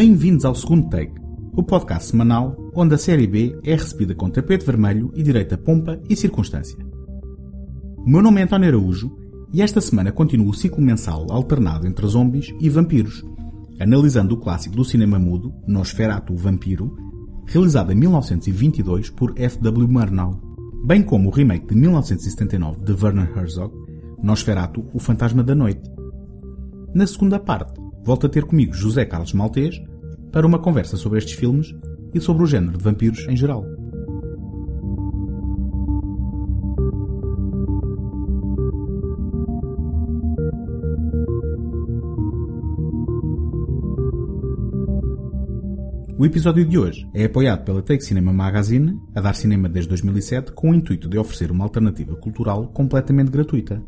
Bem-vindos ao segundo take, o podcast semanal onde a série B é recebida com tapete vermelho e direita pompa e circunstância. O meu nome é António Araújo e esta semana continua o ciclo mensal alternado entre zombies e vampiros, analisando o clássico do cinema mudo, Nosferatu o Vampiro, realizado em 1922 por F.W. Murnau, bem como o remake de 1979 de Werner Herzog, Nosferatu o Fantasma da Noite. Na segunda parte, volto a ter comigo José Carlos Maltês para uma conversa sobre estes filmes e sobre o género de vampiros em geral. O episódio de hoje é apoiado pela Take Cinema Magazine, a dar cinema desde 2007, com o intuito de oferecer uma alternativa cultural completamente gratuita.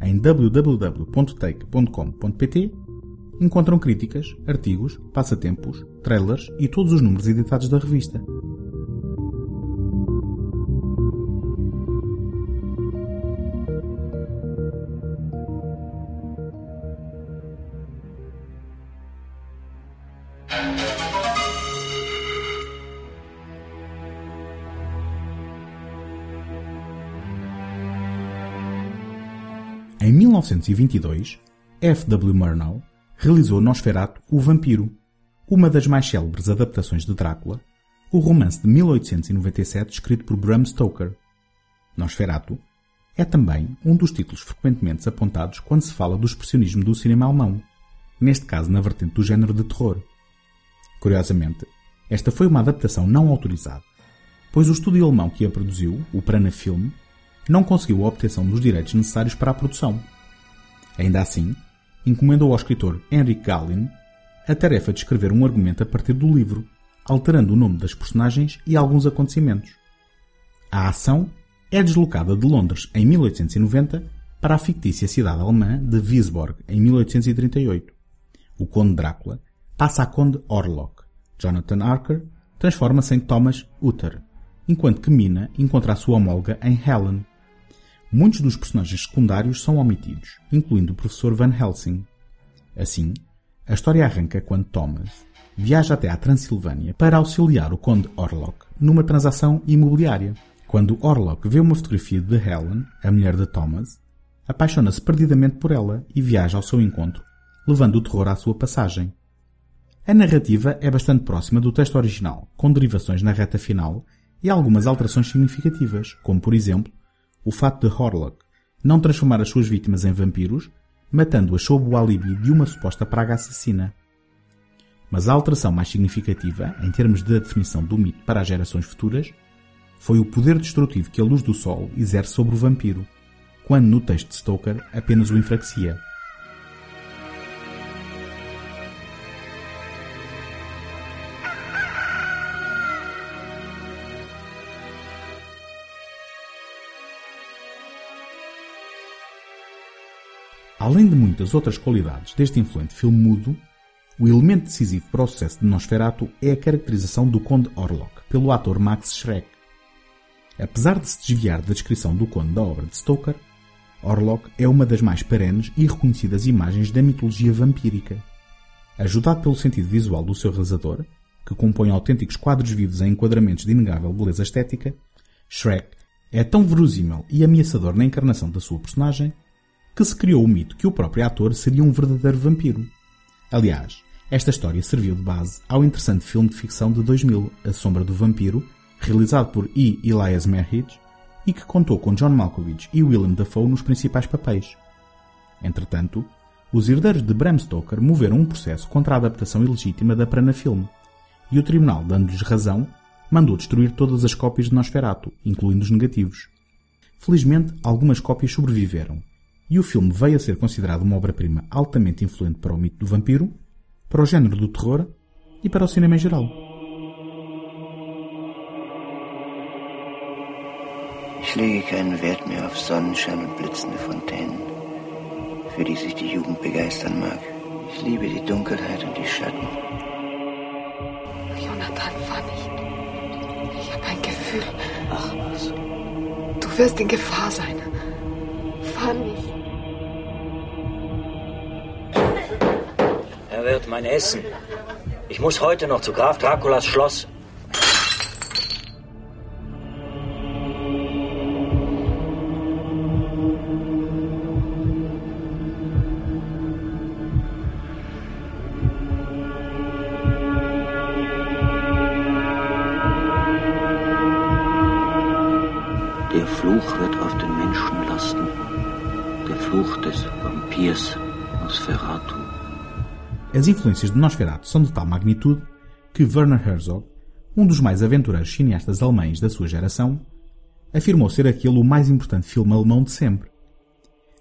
Em www.take.com.pt encontram críticas, artigos, passatempos, trailers e todos os números editados da revista. Em 1922, F. W. Murnau realizou Nosferatu, o Vampiro, uma das mais célebres adaptações de Drácula, o romance de 1897 escrito por Bram Stoker. Nosferatu é também um dos títulos frequentemente apontados quando se fala do expressionismo do cinema alemão, neste caso na vertente do género de terror. Curiosamente, esta foi uma adaptação não autorizada, pois o estúdio alemão que a produziu, o Prana Film, não conseguiu a obtenção dos direitos necessários para a produção. Ainda assim, encomendou ao escritor Henrik Gahlin a tarefa de escrever um argumento a partir do livro, alterando o nome das personagens e alguns acontecimentos. A ação é deslocada de Londres em 1890 para a fictícia cidade alemã de Wiesborg em 1838. O Conde Drácula passa a Conde Orlok. Jonathan Archer transforma-se em Thomas Uther, enquanto que Mina encontra a sua homóloga em Helen, Muitos dos personagens secundários são omitidos, incluindo o professor Van Helsing. Assim, a história arranca quando Thomas viaja até à Transilvânia para auxiliar o Conde Orlok numa transação imobiliária. Quando Orlok vê uma fotografia de Helen, a mulher de Thomas, apaixona-se perdidamente por ela e viaja ao seu encontro, levando o terror à sua passagem. A narrativa é bastante próxima do texto original, com derivações na reta final e algumas alterações significativas, como por exemplo o fato de Horlock não transformar as suas vítimas em vampiros, matando-as sob o alibi de uma suposta praga assassina. Mas a alteração mais significativa, em termos de definição do mito para as gerações futuras, foi o poder destrutivo que a luz do sol exerce sobre o vampiro, quando no texto de Stoker apenas o enfraquecia. Além de muitas outras qualidades deste influente filme mudo, o elemento decisivo para o sucesso de Nosferatu é a caracterização do Conde Orlok pelo ator Max Schreck. Apesar de se desviar da descrição do Conde da obra de Stoker, Orlok é uma das mais perenes e reconhecidas imagens da mitologia vampírica. Ajudado pelo sentido visual do seu realizador, que compõe autênticos quadros vivos em enquadramentos de inegável beleza estética, Shrek é tão verosímil e ameaçador na encarnação da sua personagem que se criou o mito que o próprio ator seria um verdadeiro vampiro. Aliás, esta história serviu de base ao interessante filme de ficção de 2000, A Sombra do Vampiro, realizado por E. Elias Merhige, e que contou com John Malkovich e Willem Dafoe nos principais papéis. Entretanto, os herdeiros de Bram Stoker moveram um processo contra a adaptação ilegítima da Prana Film, e o tribunal, dando-lhes razão, mandou destruir todas as cópias de Nosferatu, incluindo os negativos. Felizmente, algumas cópias sobreviveram, e o filme veio a ser considerado uma obra-prima altamente influente para o mito do vampiro, para o género do terror e para o cinema em geral. Ich lege keinen Wert mehr auf Sonnenschein und blitzende Fontänen, für die sich die Jugend begeistern mag. Ich liebe die Dunkelheit und die Schatten. Jonathan, fahr nicht. Ich habe ein Gefühl. Ach was. Du wirst in Gefahr sein. Fahr nicht. Er wird mein Essen. Ich muss heute noch zu Graf Draculas Schloss. As influências de Nosferatu são de tal magnitude que Werner Herzog, um dos mais aventureiros cineastas alemães da sua geração, afirmou ser aquele o mais importante filme alemão de sempre.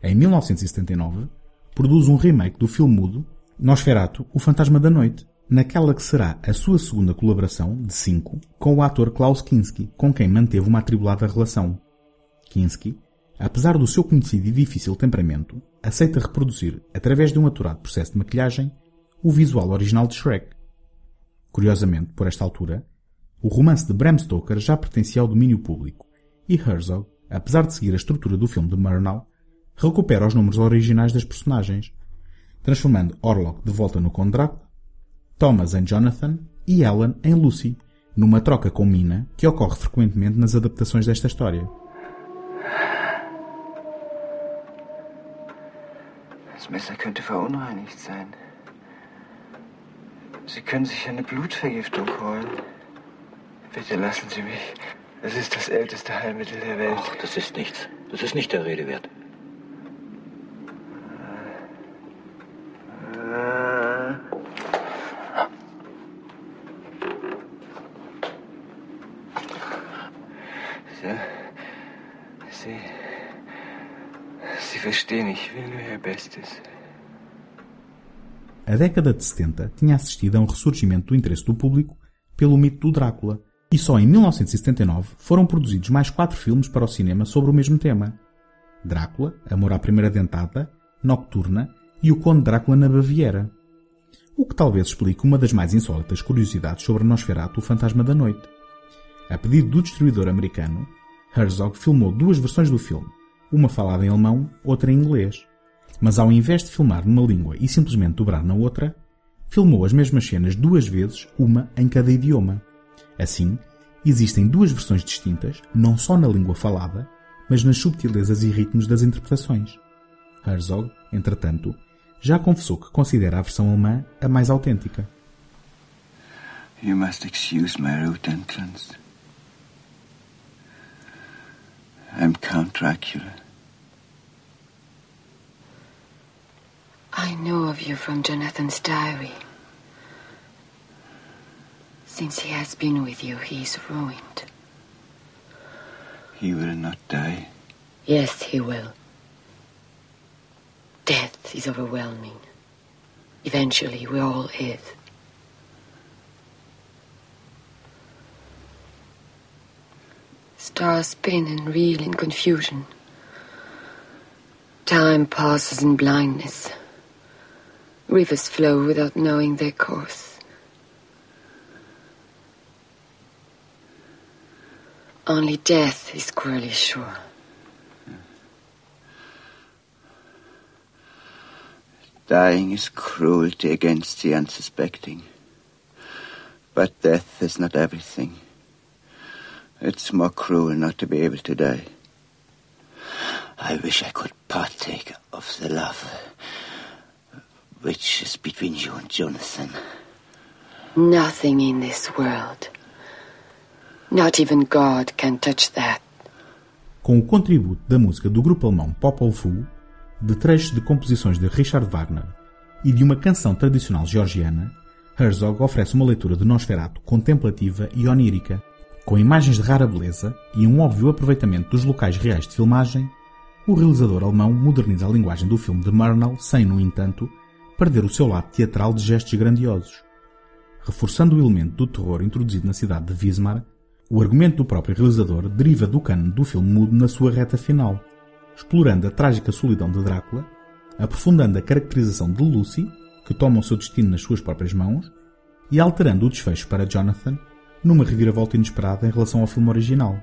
Em 1979, produz um remake do filme mudo Nosferatu, o Fantasma da Noite, naquela que será a sua segunda colaboração, de cinco, com o ator Klaus Kinski, com quem manteve uma atribulada relação. Kinski, apesar do seu conhecido e difícil temperamento, aceita reproduzir, através de um aturado processo de maquilhagem, o visual original de Shrek. Curiosamente, por esta altura, o romance de Bram Stoker já pertencia ao domínio público, e Herzog, apesar de seguir a estrutura do filme de Murnau, recupera os números originais das personagens, transformando Orlok de volta no Drácula, Thomas em Jonathan e Ellen em Lucy, numa troca com Mina que ocorre frequentemente nas adaptações desta história. Das Messer könnte sein. Sie können sich eine Blutvergiftung holen. Bitte lassen Sie mich. Es ist das älteste Heilmittel der Welt. Ach, das ist nichts. Das ist nicht der Rede wert. Ja. Sie. Sie verstehen, ich will nur Ihr Bestes. A década de 70 tinha assistido a um ressurgimento do interesse do público pelo mito do Drácula, e só em 1979 foram produzidos mais quatro filmes para o cinema sobre o mesmo tema. Drácula, Amor à Primeira Dentada, Nocturna e O Conde Drácula na Baviera. O que talvez explique uma das mais insólitas curiosidades sobre Nosferatu, o Fantasma da Noite. A pedido do distribuidor americano, Herzog filmou duas versões do filme, uma falada em alemão, outra em inglês. Mas ao invés de filmar numa língua e simplesmente dobrar na outra, filmou as mesmas cenas duas vezes, uma em cada idioma. Assim, existem duas versões distintas, não só na língua falada, mas nas subtilezas e ritmos das interpretações. Herzog, entretanto, já confessou que considera a versão alemã a mais autêntica. You must excuse my rude entrance. I'm Count Dracula. I know of you from Jonathan's diary. Since he has been with you, he is ruined. He will not die. Yes, he will. Death is overwhelming. Eventually, we all is. Stars spin and reel in confusion. Time passes in blindness. Rivers flow without knowing their course. Only death is cruelly sure. Dying is cruelty against the unsuspecting. But death is not everything. It's more cruel not to be able to die. I wish I could partake of the love which is between you and Jonathan. Nothing in this world, not even God, can touch that. Com o contributo da música do grupo alemão Popol Vuh, de trechos de composições de Richard Wagner e de uma canção tradicional georgiana, Herzog oferece uma leitura de Nosferatu contemplativa e onírica, com imagens de rara beleza e um óbvio aproveitamento dos locais reais de filmagem, o realizador alemão moderniza a linguagem do filme de Murnau sem, no entanto, perder o seu lado teatral de gestos grandiosos. Reforçando o elemento do terror introduzido na cidade de Wismar, o argumento do próprio realizador deriva do cano do filme mudo na sua reta final, explorando a trágica solidão de Drácula, aprofundando a caracterização de Lucy, que toma o seu destino nas suas próprias mãos, e alterando o desfecho para Jonathan, numa reviravolta inesperada em relação ao filme original.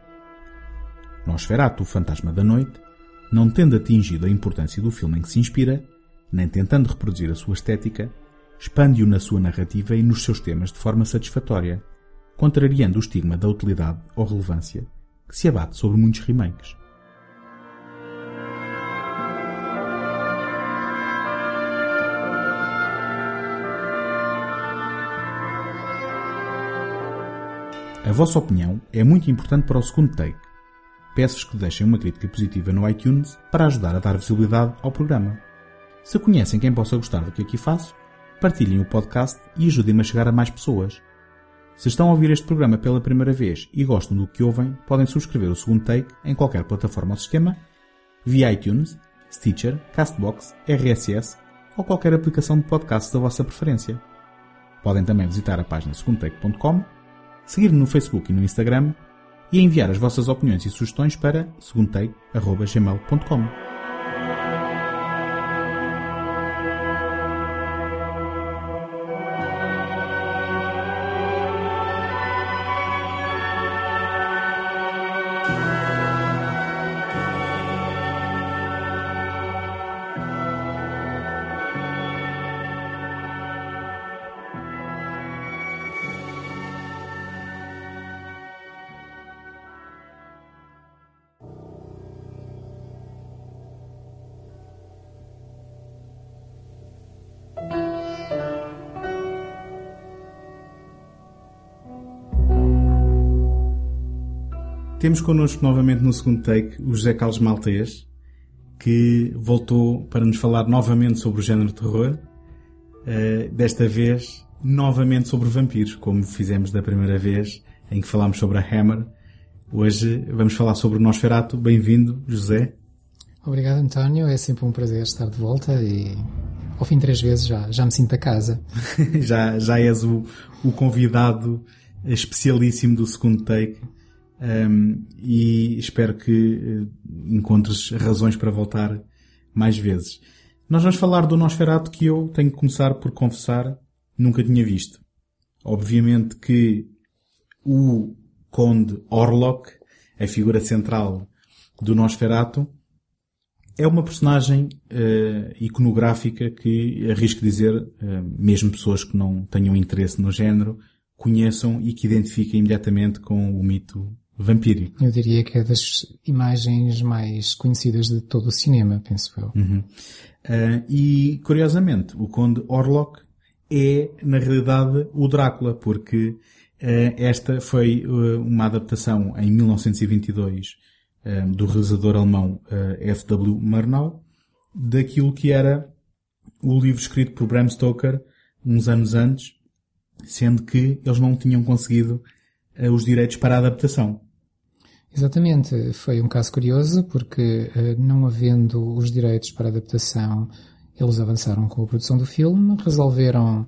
Nosferatu, o Fantasma da Noite, não tendo atingido a importância do filme em que se inspira, nem tentando reproduzir a sua estética, expande-o na sua narrativa e nos seus temas de forma satisfatória, contrariando o estigma da utilidade ou relevância que se abate sobre muitos remakes. A vossa opinião é muito importante para o segundo take. Peço-vos que deixem uma crítica positiva no iTunes para ajudar a dar visibilidade ao programa. Se conhecem quem possa gostar do que aqui faço, partilhem o podcast e ajudem-me a chegar a mais pessoas. Se estão a ouvir este programa pela primeira vez e gostam do que ouvem, podem subscrever o segundo take em qualquer plataforma ou sistema, via iTunes, Stitcher, Castbox, RSS ou qualquer aplicação de podcast da vossa preferência. Podem também visitar a página segundotake.com seguir-me no Facebook e no Instagram e enviar as vossas opiniões e sugestões para segundotei.gmail.com. Temos connosco novamente no segundo take o José Carlos Maltês, que voltou para nos falar novamente sobre o género terror, uh, desta vez novamente sobre vampiros, como fizemos da primeira vez em que falámos sobre a Hammer. Hoje vamos falar sobre o Nosferatu. Bem-vindo, José. Obrigado, António. É sempre um prazer estar de volta e ao fim de três vezes já, já me sinto a casa. já, já és o, o convidado especialíssimo do segundo take um, e espero que uh, encontres razões para voltar mais vezes. Nós vamos falar do Nosferatu que eu tenho que começar por confessar nunca tinha visto. Obviamente que o Conde Orlok, a figura central do Nosferatu, é uma personagem uh, iconográfica que, arrisco dizer, uh, mesmo pessoas que não tenham interesse no género, conheçam e que identifiquem imediatamente com o mito vampírico. Eu diria que é das imagens mais conhecidas de todo o cinema, penso eu. Uhum. Uh, e, curiosamente, o Conde Orlok é, na realidade, o Drácula, porque uh, esta foi uh, uma adaptação em 1922 do realizador alemão F.W. Murnau daquilo que era o livro escrito por Bram Stoker uns anos antes, sendo que eles não tinham conseguido os direitos para a adaptação. Exatamente, foi um caso curioso porque eh, não havendo os direitos para adaptação, eles avançaram com a produção do filme, resolveram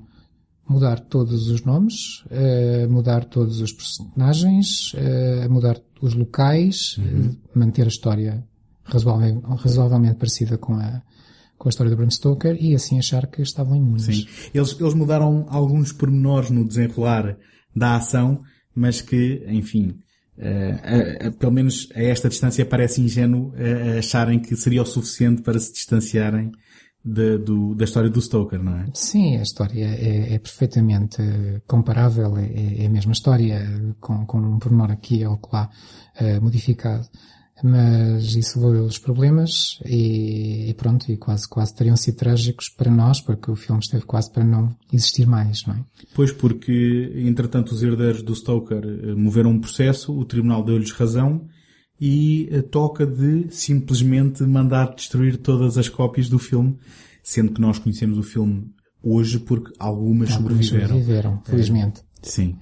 mudar todos os nomes, eh, mudar todos os personagens, eh, mudar os locais, uhum. manter a história razoavelmente, razoavelmente parecida com a, com a história do Bram Stoker e assim achar que estavam imunes. Sim. Eles, eles mudaram alguns pormenores no desenrolar da ação, mas que, enfim, Uh, uh, pelo menos a esta distância parece ingênuo uh, acharem que seria o suficiente para se distanciarem de, do, da história do Stoker, não é? Sim, a história é, é perfeitamente comparável, é, é, a mesma história, com, com um pormenor aqui ou lá modificado mas isso levou-lhes problemas e, e, pronto, e quase, quase teriam sido trágicos para nós, porque o filme esteve quase para não existir mais, não é? Pois, porque, entretanto, os herdeiros do Stoker eh, moveram um processo, o tribunal deu-lhes razão e a toca de simplesmente mandar destruir todas as cópias do filme, sendo que nós conhecemos o filme hoje porque algumas, algumas sobreviveram. sobreviveram, felizmente. É, sim.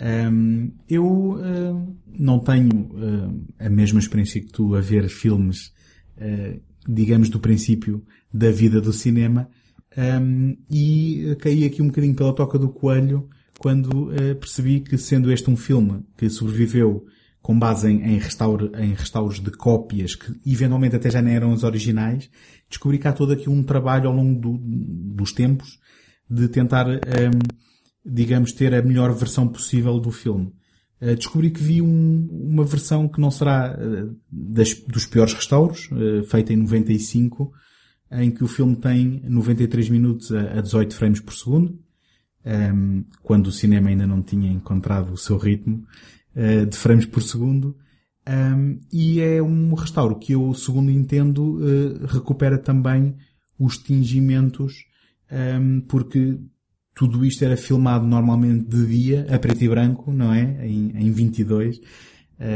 Um, eu uh, não tenho uh, a mesma experiência que tu a ver filmes, uh, digamos, do princípio da vida do cinema, um, e caí aqui um bocadinho pela toca do coelho quando percebi que sendo este um filme que sobreviveu com base em, em, restauro, em restauros de cópias que eventualmente até já não eram as originais, descobri que há todo aqui um trabalho ao longo do, dos tempos de tentar um, digamos, ter a melhor versão possível do filme. Uh, descobri que vi um, uma versão que não será uh, das, dos piores restauros, uh, feita em 95, em que o filme tem 93 minutos a 18 frames por segundo, um, quando o cinema ainda não tinha encontrado o seu ritmo de frames por segundo, um, e é um restauro que eu, segundo entendo, recupera também os tingimentos, um, porque tudo isto era filmado normalmente de dia, a preto e branco, não é? Em, em 22, uh,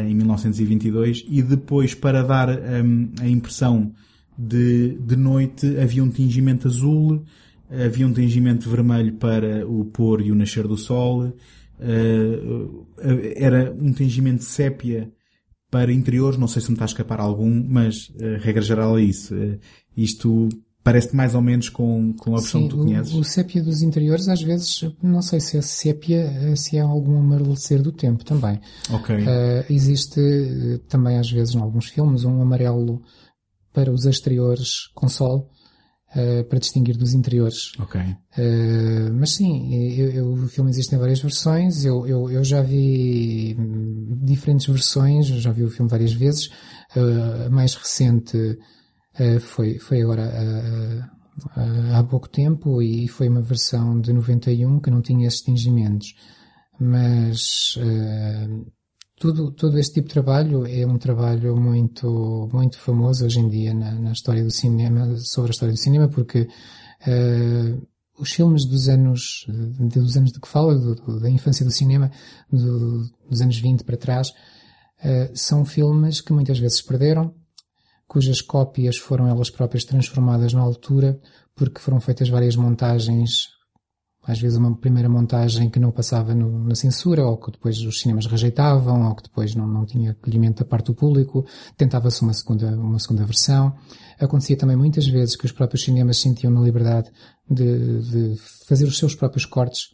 em 1922, e depois para dar um, a impressão de, de noite havia um tingimento azul, havia um tingimento vermelho para o pôr e o nascer do sol, uh, era um tingimento sépia para interiores, não sei se me está a escapar algum, mas uh, regra geral é isso. Uh, isto parece mais ou menos com, com a versão Sim, que tu conheces. O, o sépia dos interiores, às vezes, não sei se é sépia, se é algum amarelecer do tempo também. Ok. Uh, existe também, às vezes, em alguns filmes, um amarelo para os exteriores com sol, uh, para distinguir dos interiores. Ok. Uh, mas sim, eu, eu, o filme existe em várias versões, eu, eu, eu já vi diferentes versões, já vi o filme várias vezes. Uh, a mais recente foi, foi agora há pouco tempo e foi uma versão de 91 que não tinha esses tingimentos. Mas tudo, todo este tipo de trabalho é um trabalho muito, muito famoso hoje em dia na, na história do cinema, sobre a história do cinema, porque uh, os filmes dos anos, dos anos de que fala, do, da infância do cinema, do, dos anos 20 para trás, uh, são filmes que muitas vezes perderam, cujas cópias foram elas próprias transformadas na altura, porque foram feitas várias montagens às vezes uma primeira montagem que não passava no, na censura, ou que depois os cinemas rejeitavam, ou que depois não, não tinha acolhimento da parte do público, tentava-se uma segunda, uma segunda versão. Acontecia também muitas vezes que os próprios cinemas sentiam na liberdade de, de fazer os seus próprios cortes,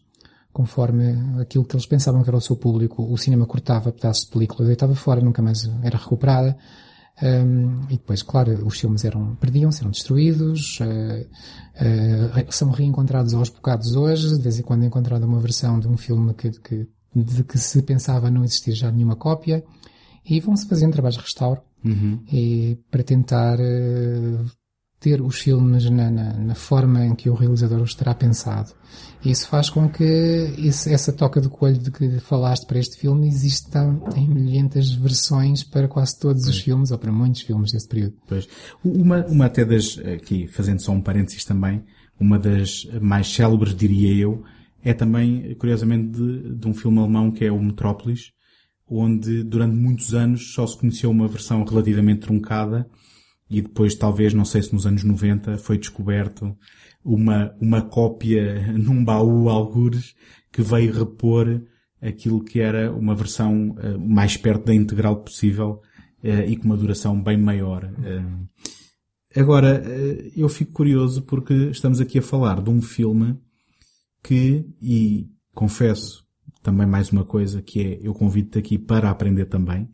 conforme aquilo que eles pensavam que era o seu público. O cinema cortava pedaços de película, deitava fora, nunca mais era recuperada. Um, e depois, claro, os filmes eram, perdiam-se, eram destruídos, uh, uh, são reencontrados aos bocados hoje, de vez em quando é encontrada uma versão de um filme que, que, de que se pensava não existir já nenhuma cópia, e vão-se fazendo trabalhos de restauro, uhum. e para tentar uh, ter os filmes na, na, na, forma em que o realizador os terá pensado. Isso faz com que esse, essa toca de coelho de que falaste para este filme exista em milhentas versões para quase todos pois. os filmes, ou para muitos filmes desse período. Pois. Uma, uma até das, aqui fazendo só um parênteses também, uma das mais célebres, diria eu, é também, curiosamente, de, de um filme alemão que é o Metrópolis, onde durante muitos anos só se conheceu uma versão relativamente truncada, e depois talvez, não sei se nos anos 90, foi descoberto uma, uma cópia num baú algures que veio repor aquilo que era uma versão uh, mais perto da integral possível uh, e com uma duração bem maior. Uh, agora, eu fico curioso porque estamos aqui a falar de um filme que, e confesso também mais uma coisa, que é, eu convido-te aqui para aprender também,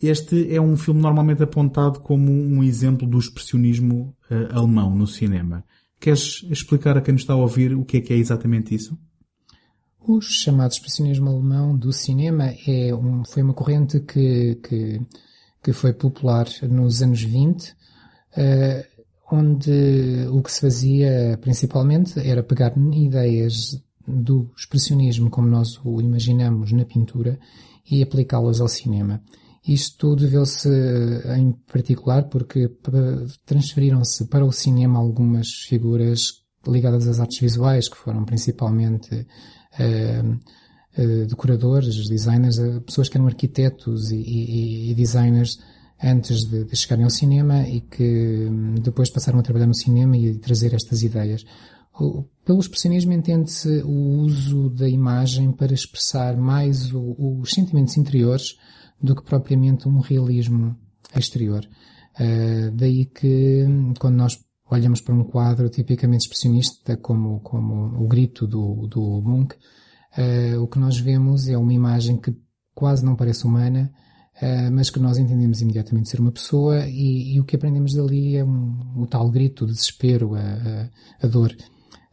este é um filme normalmente apontado como um exemplo do expressionismo uh, alemão no cinema. Queres explicar a quem nos está a ouvir o que é que é exatamente isso? O chamado expressionismo alemão do cinema é um, foi uma corrente que, que, que, foi popular nos anos 20, uh, eh, onde o que se fazia principalmente era pegar ideias do expressionismo como nós o imaginamos na pintura e aplicá-las ao cinema. Isto deveu-se em particular porque transferiram-se para o cinema algumas figuras ligadas às artes visuais, que foram principalmente uh, uh, decoradores, designers, uh, pessoas que eram arquitetos e, e, e designers antes de, de, chegarem ao cinema e que um, depois passaram a trabalhar no cinema e trazer estas ideias. Pelo expressionismo entende-se o uso da imagem para expressar mais o, os sentimentos interiores do que propriamente um realismo exterior. Uh, daí que quando nós olhamos para um quadro tipicamente expressionista como, como o grito do, do Munch, uh, o que nós vemos é uma imagem que quase não parece humana, uh, mas que nós entendemos imediatamente ser uma pessoa e, e o que aprendemos dali é um, o tal grito de desespero, a, a, a dor.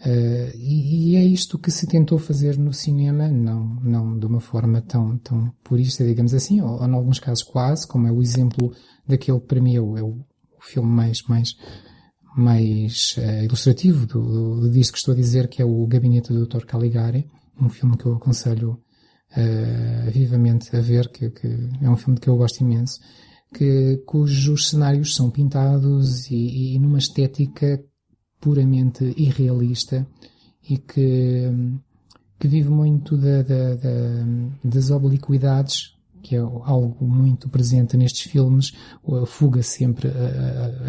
Uh, e, e, é isto que se tentou fazer no cinema, não, não de uma forma tão, tão purista, digamos assim, ou, ou em alguns casos quase, como é o exemplo daquele que para mim é o, é o filme mais, mais, mais uh, ilustrativo do, do, que estou a dizer, que é o Gabinete do Dr. Caligari, um filme que eu aconselho uh, vivamente a ver, que, que, é um filme que eu gosto imenso, que, cujos cenários são pintados e, e numa estética puramente irrealista e que, que vive muito da, da, da, das obliquidades que é algo muito presente nestes filmes, a fuga sempre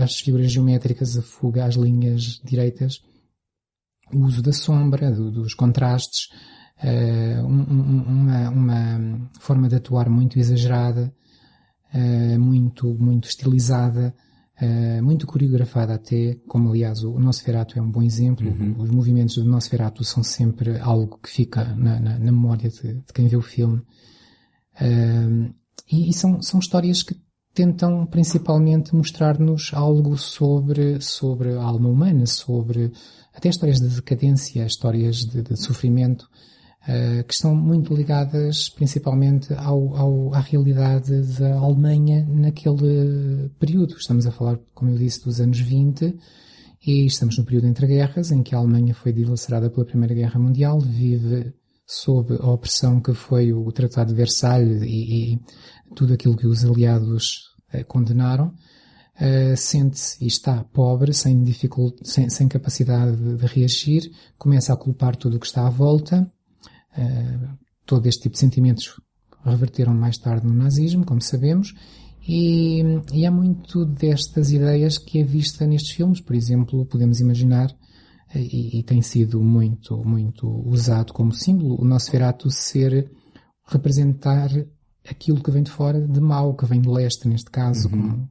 às figuras geométricas, a fuga às linhas direitas, o uso da sombra, do, dos contrastes, uh, uma, uma, forma de atuar muito exagerada, uh, muito, muito estilizada, uh, muito coreografada até, como aliás o Nosferatu é um bom exemplo, uhum. os movimentos do Nosferatu são sempre algo que fica na, na, na memória de, de, quem vê o filme. e, e são, são histórias que tentam principalmente mostrar-nos algo sobre, sobre a alma humana, sobre até histórias de decadência, histórias de, de sofrimento, uh, que estão muito ligadas principalmente ao, ao, à realidade da Alemanha naquele período. Estamos a falar, como eu disse, dos anos 20 e estamos no período entre guerras, em que a Alemanha foi dilacerada pela Primeira Guerra Mundial, vive sob a opressão que foi o Tratado de Versalhes e, e tudo aquilo que os aliados uh, condenaram. Uh, sente-se e está pobre, sem, sem, sem capacidade de, de, reagir, começa a culpar tudo o que está à volta Uh, todo este tipo de sentimentos reverteram mais tarde no nazismo, como sabemos, e, e há muito destas ideias que é vista nestes filmes. Por exemplo, podemos imaginar, eh, e, e tem sido muito, muito usado como símbolo, o Nosferatu ser representar aquilo que vem de fora de mau, que vem de leste, neste caso, uhum.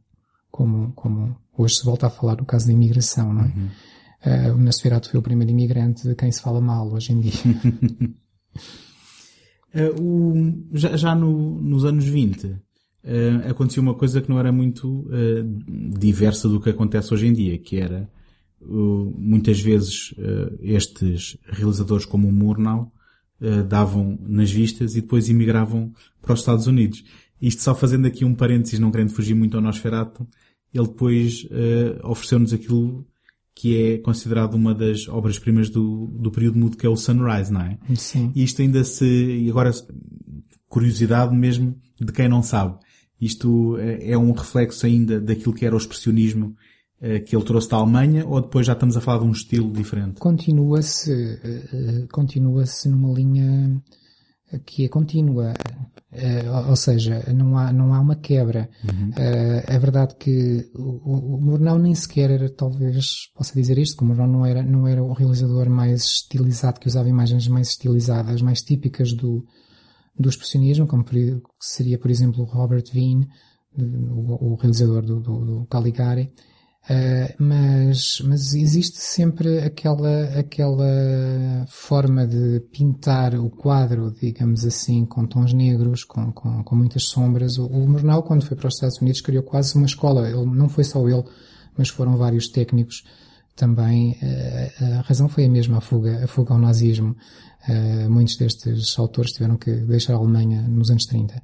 como, como, como hoje se volta a falar do caso da imigração, não é? Uhum. Uh, o Nosferatu foi o primeiro imigrante de quem se fala mal hoje em dia. Uh, o, já, já no, nos anos 20 uh, eh, aconteceu uma coisa que não era muito uh, diversa do que acontece hoje em dia, que era muitas vezes estes realizadores como o Murnau davam nas vistas e depois imigravam para os Estados Unidos. Isto só fazendo aqui um parênteses, não querendo fugir muito ao Nosferatu, ele depois ofereceu-nos aquilo que é considerado uma das obras-primas do, do período mudo, que é o Sunrise, não é? Sim. E isto ainda se, e agora, curiosidade mesmo de quem não sabe. Isto é, é um reflexo ainda daquilo que era o expressionismo eh, que ele trouxe da Alemanha, ou depois já estamos a falar de um estilo diferente? Continua-se, eh, eh, continua-se numa linha que é contínua. Uh, ou seja, não há, não há uma quebra. Uhum. Uh, é verdade que o, o Murnau nem sequer era, talvez possa dizer isto, que o Murnau não era, não era o realizador mais estilizado, que usava imagens mais estilizadas, mais típicas do, do expressionismo, como seria, por exemplo, Robert Wien, o, o realizador do, do, do Caligari. Uh, mas, mas existe sempre aquela, aquela forma de pintar o quadro, digamos assim, com tons negros, com, com, com muitas sombras. O, o Murnau, quando foi para os Estados Unidos, criou quase uma escola. Ele, não foi só ele, mas foram vários técnicos também. Uh, a razão foi a mesma, a fuga, a fuga ao nazismo. Uh, muitos destes autores tiveram que deixar a Alemanha nos anos 30.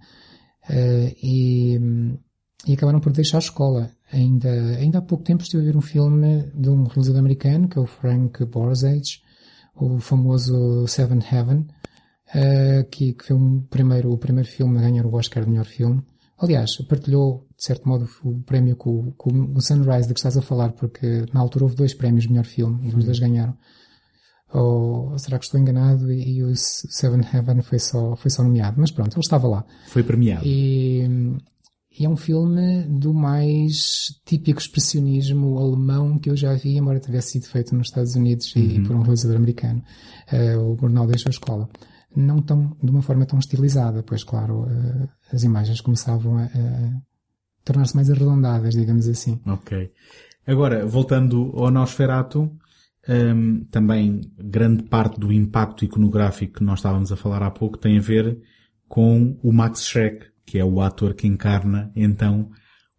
e, e acabaram por deixar a escola. Ainda, ainda há pouco tempo estive a ver um filme de um realizador americano, que é o Frank Borzage, o famoso Seven Heaven, uh, que, que foi um primeiro, o primeiro filme a ganhar o Oscar de melhor filme. Aliás, partilhou, de certo modo, o prémio com, com o Sunrise de que estás a falar, porque na altura houve dois prémios de melhor filme e os dois ganharam. Ou será que estou enganado e, e o Seven Heaven foi só, foi só nomeado? Mas pronto, ele estava lá. Foi premiado. E, e é um filme do mais típico expressionismo alemão que eu já vi, embora tivesse sido feito nos Estados Unidos uhum. e por um realizador americano. Uh, o Burnau deixou a escola. Não tão, de uma forma tão estilizada, pois claro, uh, as imagens começavam a, a tornar-se mais arredondadas, digamos assim. Ok. Agora, voltando ao Nosferatu, um, ehm, também grande parte do impacto iconográfico que nós estávamos a falar há pouco tem a ver com o Max Schreck, que é o ator que encarna então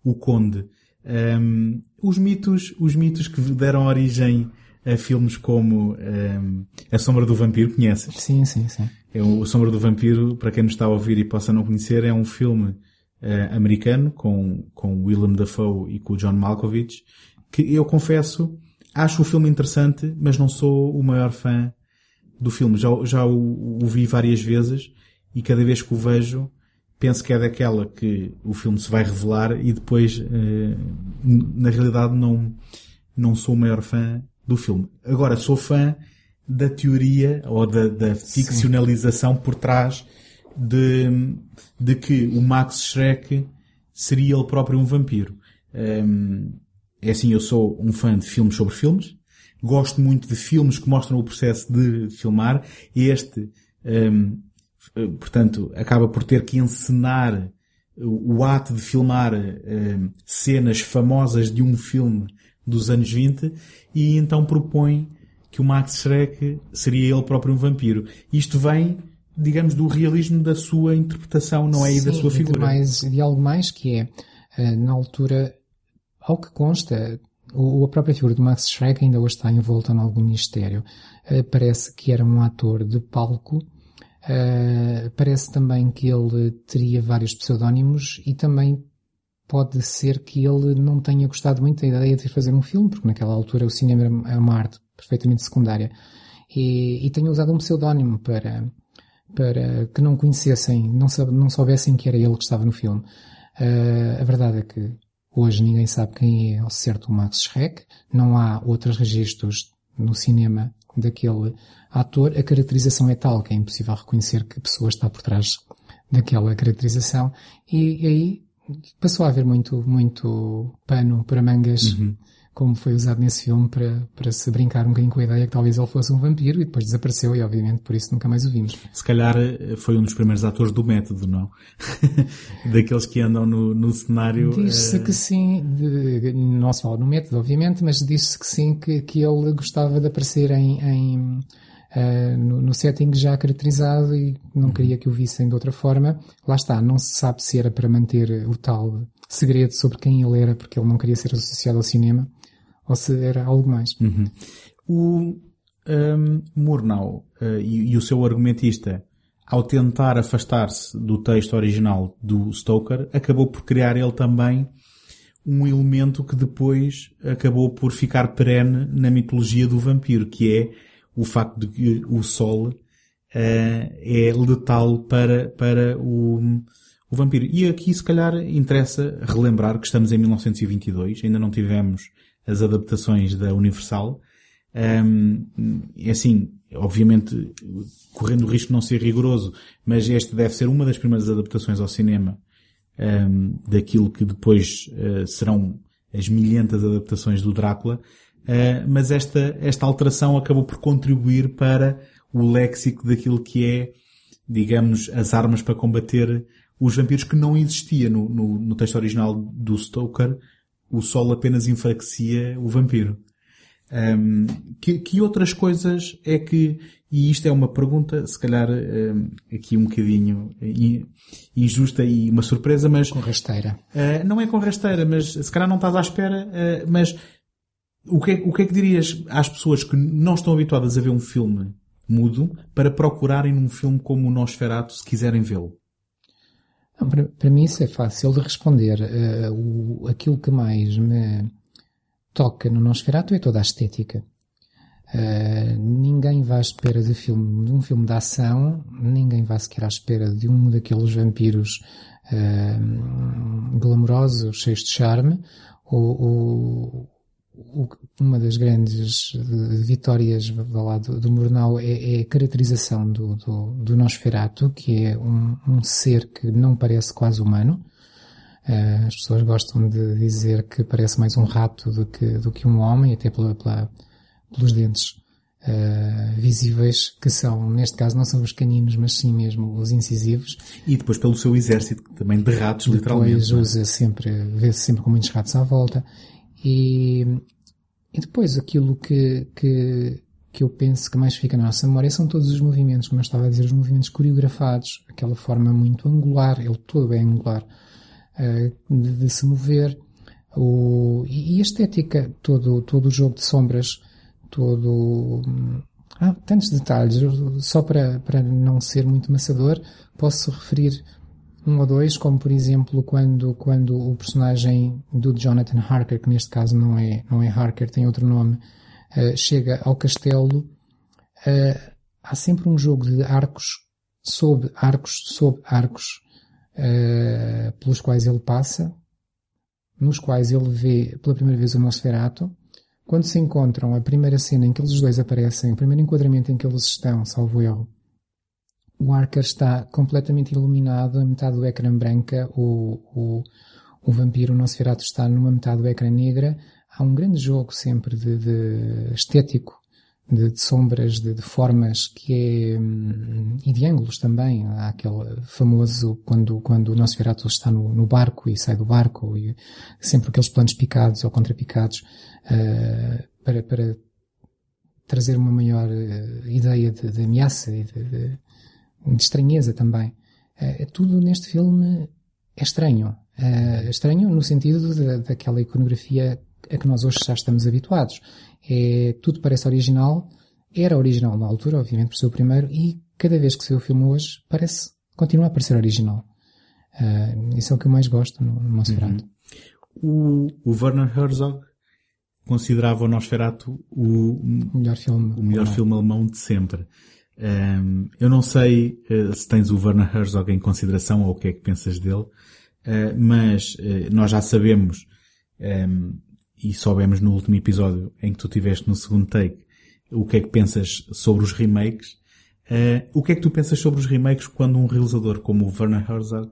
o Conde. Um, os mitos, os mitos que deram origem a filmes como um, A Sombra do Vampiro, conheces? Sim, sim, sim. É o, a Sombra do Vampiro, para quem nos está a ouvir e possa não conhecer, é um filme uh, americano com, com Willem Dafoe e com o John Malkovich, que eu confesso, acho o filme interessante, mas não sou o maior fã do filme. Já, já o, o vi várias vezes e cada vez que o vejo penso que é daquela que o filme se vai revelar e depois, uh, na realidade, não, não sou o maior fã do filme. Agora, sou fã da teoria ou da, da ficcionalização Sim. por trás de, de que o Max Schreck seria ele próprio um vampiro. Um, é assim, eu sou um fã de filmes sobre filmes, gosto muito de filmes que mostram o processo de filmar, este, um, portanto, acaba por ter que encenar o, o ato de filmar um, cenas famosas de um filme dos anos 20, e então propõe que o Max Schreck seria ele próprio um vampiro. Isto vem digamos, do realismo da sua interpretação, não é? Sim, e da sua figura. De, mais, de algo mais que é, eh, na altura, ao que consta, a própria figura do Max Schreck ainda hoje está envolta em algum mistério. Eh, parece que era um ator de palco, eh, parece também que ele teria vários pseudónimos e também pode ser que ele não tenha gostado muito da ideia de fazer um filme, porque naquela altura o cinema era uma arte perfeitamente secundária. E, e tenha usado um pseudónimo para, para que não conhecessem, não, não soubessem que era ele que estava no filme. Uh, a verdade é que hoje ninguém sabe quem é ao certo o Max Schreck, não há outros registros no cinema daquele ator, a caracterização é tal que é impossível reconhecer que a pessoa está por trás daquela caracterização. E, aí passou a haver muito, muito pano para mangas uhum como foi usado nesse filme para, para se brincar um bocadinho com a ideia que talvez ele fosse um vampiro e depois desapareceu e obviamente por isso nunca mais o vimos. Se calhar eh, foi um dos primeiros atores do método, não? Daqueles que andam no, no cenário. Diz-se uh... que sim, de, não se fala no método obviamente, mas diz-se que sim, que, que ele gostava de aparecer em, em uh, no, no, setting já caracterizado e não uhum. queria que o vissem de outra forma. Lá está, não se sabe se era para manter o tal segredo sobre quem ele era porque ele não queria ser associado ao cinema ou se era algo mais. Uhum. O um, Murnau uh, e, e, o seu argumentista, ao tentar afastar-se do texto original do Stoker, acabou por criar ele também um elemento que depois acabou por ficar perene na mitologia do vampiro, que é o facto de que o sol uh, é letal para, para o, o vampiro. E aqui, se calhar, interessa relembrar que estamos em 1922, ainda não tivemos as adaptações da Universal. Um, é assim, obviamente, correndo o risco de não ser rigoroso, mas este deve ser uma das primeiras adaptações ao cinema um, daquilo que depois uh, serão as milhentas adaptações do Drácula. Uh, mas esta, esta alteração acabou por contribuir para o léxico daquilo que é, digamos, as armas para combater os vampiros que não existia no, no, no texto original do Stoker, o sol apenas enfraquecia o vampiro. Um, que, que, outras coisas é que, e isto é uma pergunta, se calhar um, aqui um bocadinho injusta e uma surpresa, mas... Com rasteira. Uh, não é com rasteira, mas se calhar não estás à espera, uh, mas o que, é, o que é que dirias às pessoas que não estão habituadas a ver um filme mudo para procurarem num filme como o Nosferatu se quiserem vê-lo? Para, mim isso é fácil de responder. Uh, o, aquilo que mais me toca no Nosferatu é toda a estética. Uh, ninguém vai à espera de, filme, de um filme de ação, ninguém vai sequer à espera de um daqueles vampiros uh, glamourosos, cheios de charme. Uma das grandes vitórias lá, do, do Murnau é, é, a caracterização do, do, do Nosferatu, que é um, um, ser que não parece quase humano. Uh, as pessoas gostam de dizer que parece mais um rato do que, do que um homem, até pela, pela pelos dentes uh, visíveis, que são, neste caso, não são os caninos, mas sim mesmo os incisivos. E depois pelo seu exército também de ratos, depois literalmente. Depois é? usa sempre, vê-se sempre com muitos ratos à volta. E, e depois aquilo que, que, que eu penso que mais fica na nossa memória são todos os movimentos, como eu estava a dizer, os movimentos coreografados, aquela forma muito angular, ele todo é angular, uh, de, de, se mover, o, e, a estética, todo, todo o jogo de sombras, todo, ah, tantos detalhes, só para, para não ser muito maçador, posso referir um ou dois, como por exemplo quando, quando o personagem do Jonathan Harker, que neste caso não é, não é Harker, tem outro nome, uh, chega ao castelo, uh, há sempre um jogo de arcos sob arcos sob arcos uh, pelos quais ele passa, nos quais ele vê pela primeira vez o Nosferatu. Quando se encontram, a primeira cena em que eles dois aparecem, o primeiro enquadramento em que eles estão, salvo erro, o Archer está completamente iluminado, a metade do ecrã branca, o, o, o vampiro, o Nosferatu, está numa metade do ecrã negra. Há um grande jogo sempre de, de estético, de, de sombras, de, de, formas que é, hum, e de ângulos também. Há aquele famoso quando, quando o Nosferatu está no, no barco e sai do barco e sempre aqueles planos picados ou contrapicados, uh, para, para trazer uma maior uh, ideia de, de ameaça e de, de estranheza também. Uh, tudo neste filme é estranho. Uh, estranho no sentido de, daquela iconografia a que nós hoje já estamos habituados. É, tudo parece original, era original na altura, obviamente por ser o primeiro, e cada vez que se vê o filme hoje, parece, continua a parecer original. Uh, isso é o que eu mais gosto no, no Nosferatu. Uhum. O, o Werner Herzog considerava o Nosferatu o, melhor filme, o melhor filme alemão de sempre. Um, eu não sei uh, se tens o Werner Herzog em consideração ou o que é que pensas dele, uh, mas uh, nós já sabemos um, e soubemos no último episódio em que tu tiveste no segundo take o que é que pensas sobre os remakes. o que é que tu pensas sobre os remakes quando um realizador como o Werner Herzog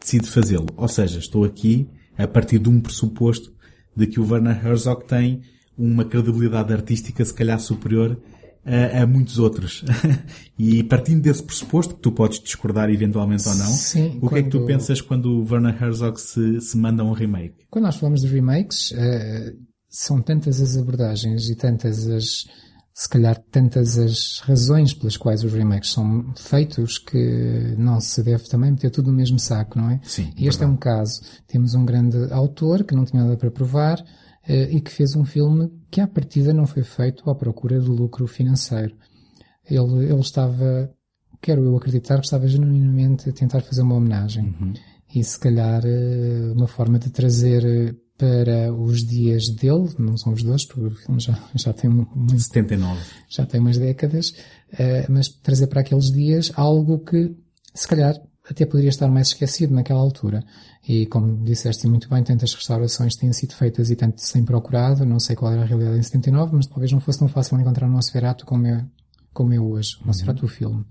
decide fazê-lo? Ou seja, estou aqui a partir de um pressuposto de que o Werner Herzog tem uma credibilidade artística se calhar superior a, a muitos outros. e partindo desse pressuposto, que tu podes discordar eventualmente ou não, Sim, o quando... que é que tu pensas quando o Werner Herzog se, se manda um remake? Quando nós falamos de remakes, uh, são tantas as abordagens e tantas as, se calhar tantas as razões pelas quais os remakes são feitos que não se deve também meter tudo no mesmo saco, não é? Sim. E este verdade. é um caso. Temos um grande autor que não tinha nada para provar, e que fez um filme que à partida não foi feito à procura de lucro financeiro. Ele, ele estava, quero eu acreditar, que estava genuinamente a tentar fazer uma homenagem. Uhum. E se calhar uma forma de trazer para os dias dele, não são os dois, porque o filme já, já tem muito, 79. já tem umas décadas, mas trazer para aqueles dias algo que se calhar até poderia estar mais esquecido naquela altura. E como disseste muito bem, tantas restaurações têm sido feitas e tanto se tem procurado, não sei qual era a realidade em 79, mas talvez não fosse tão fácil encontrar o Nosferatu como é, como é hoje. O Nosferatu, o filme.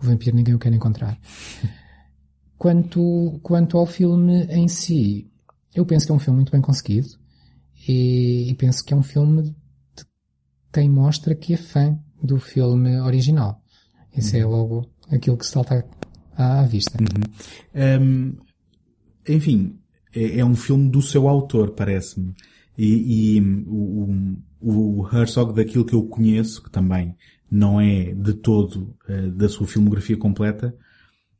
O vampiro ninguém o quer encontrar. Quanto, quanto ao filme em si, eu penso que é um filme muito bem conseguido e, e penso que é um filme de quem mostra que é fã do filme original. Isso é logo aquilo que salta à vista. Uhum. Um, enfim, é, é, um filme do seu autor, parece-me. E, e o, o, Herzog, daquilo que eu conheço, que também não é de todo uh, da sua filmografia completa,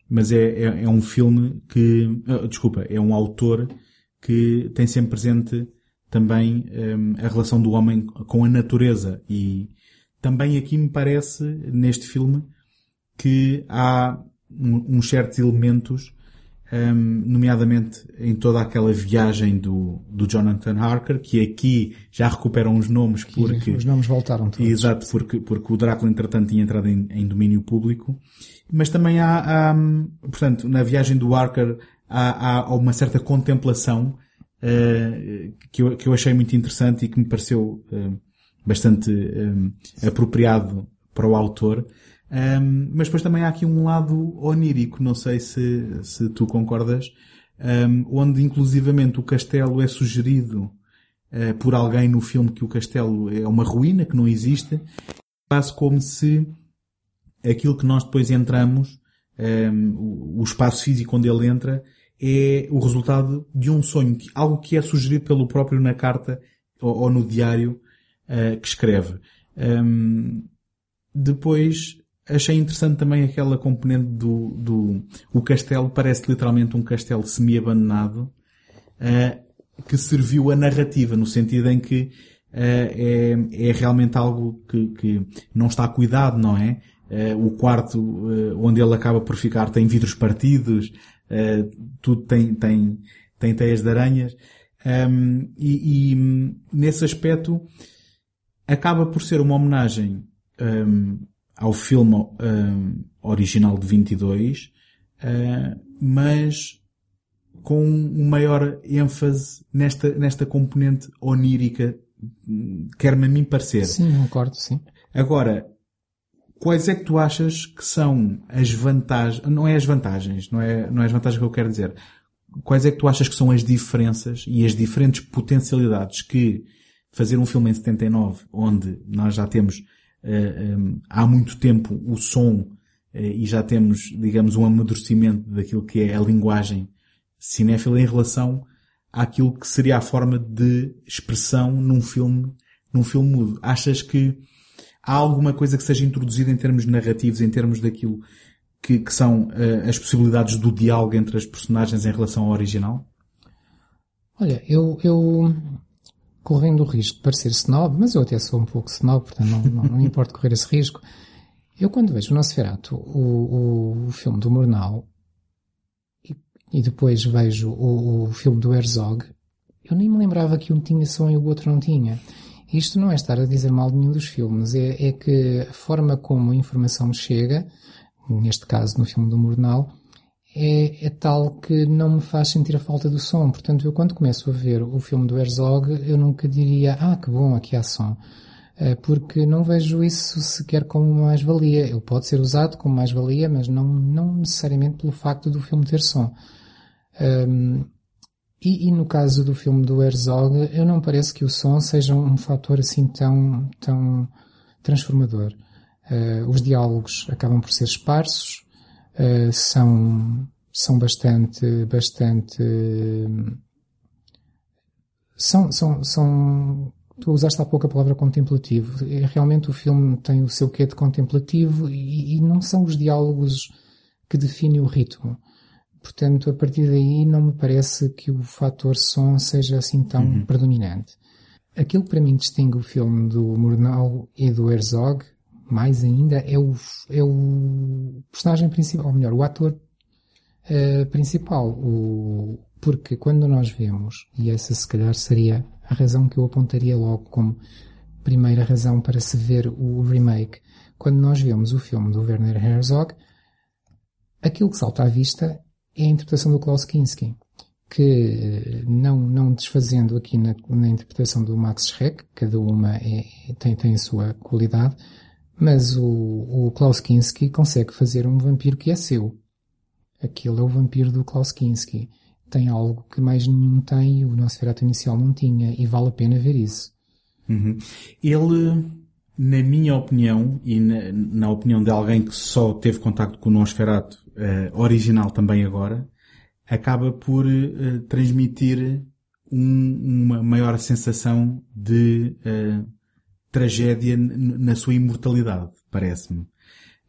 mas é, é, é um filme que, uh, desculpa, é um autor que tem sempre presente também um, a relação do homem com a natureza. E também aqui me parece, neste filme, que há uns certos elementos, um, nomeadamente em toda aquela viagem do, do Jonathan Harker, que aqui já recuperam os nomes porque... Os nomes voltaram todos. Exato, porque, porque o Drácula entretanto tinha entrado em, em domínio público. Mas também há, há, portanto, na viagem do Harker há, há uma certa contemplação uh, que, eu, que eu achei muito interessante e que me pareceu uh, bastante um, apropriado para o autor. Um, mas depois também há aqui um lado onírico, não sei se, se tu concordas, um, onde inclusivamente o castelo é sugerido uh, por alguém no filme que o castelo é uma ruína, que não existe, quase como se aquilo que nós depois entramos, um, o, espaço físico onde ele entra, é o resultado de um sonho, algo que é sugerido pelo próprio na carta ou, ou no diário uh, que escreve. depois, achei interessante também aquela componente do, do o castelo parece literalmente um castelo semi-abandonado uh, que serviu a narrativa no sentido em que uh, é, é realmente algo que, que não está cuidado, não é? Uh, o quarto onde ele acaba por ficar tem vidros partidos, tudo tem, tem, tem teias de aranhas. Um, e, e, nesse aspecto acaba por ser uma homenagem um, ao filme um, original de 22, uh, mas com um maior ênfase nesta, nesta componente onírica, quer-me a mim parecer. Sim, concordo, sim. Agora, quais é que tu achas que são as vantagens, não é as vantagens, não é, não é as vantagens que eu quero dizer, quais é que tu achas que são as diferenças e as diferentes potencialidades que fazer um filme em 79, onde nós já temos um, eh, há muito tempo o som uh, e já temos, digamos, um amadurecimento daquilo que é a linguagem cinéfila em relação àquilo que seria a forma de expressão num filme, num filme mudo. Achas que há alguma coisa que seja introduzida em termos narrativos, em termos daquilo que, que são uh, as possibilidades do diálogo entre as personagens em relação ao original? Olha, eu, eu correndo o risco de parecer snob, mas eu até sou um pouco snob, portanto não, não, não importa correr esse risco. Eu quando vejo o Nosferatu, o, o, o filme do Murnau, e depois vejo o, o filme do Herzog, eu nem me lembrava que um tinha som e o outro não tinha. Isto não é estar a dizer mal de nenhum dos filmes, é, é que a forma como a informação chega, neste caso no filme do Murnau, é, é, tal que não me faz sentir a falta do som. Portanto, eu quando começo a ver o filme do Herzog, eu nunca diria, ah, que bom, aqui há som. Eh, porque não vejo isso sequer como mais-valia. Ele pode ser usado como mais-valia, mas não, não necessariamente pelo facto do filme ter som. Um, e, e, no caso do filme do Herzog, eu não parece que o som seja um fator assim tão, tão transformador. Uh, os diálogos acabam por ser esparsos, uh, são, são bastante, bastante, são, são, são, tu usaste há pouco a palavra contemplativo. Realmente o filme tem o seu quê de contemplativo e, e não são os diálogos que definem o ritmo. Portanto, a partir daí não me parece que o fator som seja assim tão uhum. predominante. Aquilo que para mim distingue o filme do Murnau e do Herzog, mais ainda, é o, é o personagem principal, ou melhor, o ator uh, principal. O, porque quando nós vemos, e essa se calhar seria a razão que eu apontaria logo como primeira razão para se ver o remake, quando nós vemos o filme do Werner Herzog, aquilo que salta à vista é a interpretação do Klaus Kinski, que não, não desfazendo aqui na, na interpretação do Max Schreck, cada uma é, tem, tem a sua qualidade, mas o, o Klaus Kinski consegue fazer um vampiro que é seu. Aquele é o vampiro do Klaus Kinski. Tem algo que mais nenhum tem o Nosferatu inicial não tinha, e vale a pena ver isso. Uhum. Ele, na minha opinião, e na, na, opinião de alguém que só teve contacto com o Nosferatu uh, original também agora, acaba por uh, transmitir um, uma maior sensação de uh, tragédia na sua imortalidade, parece-me.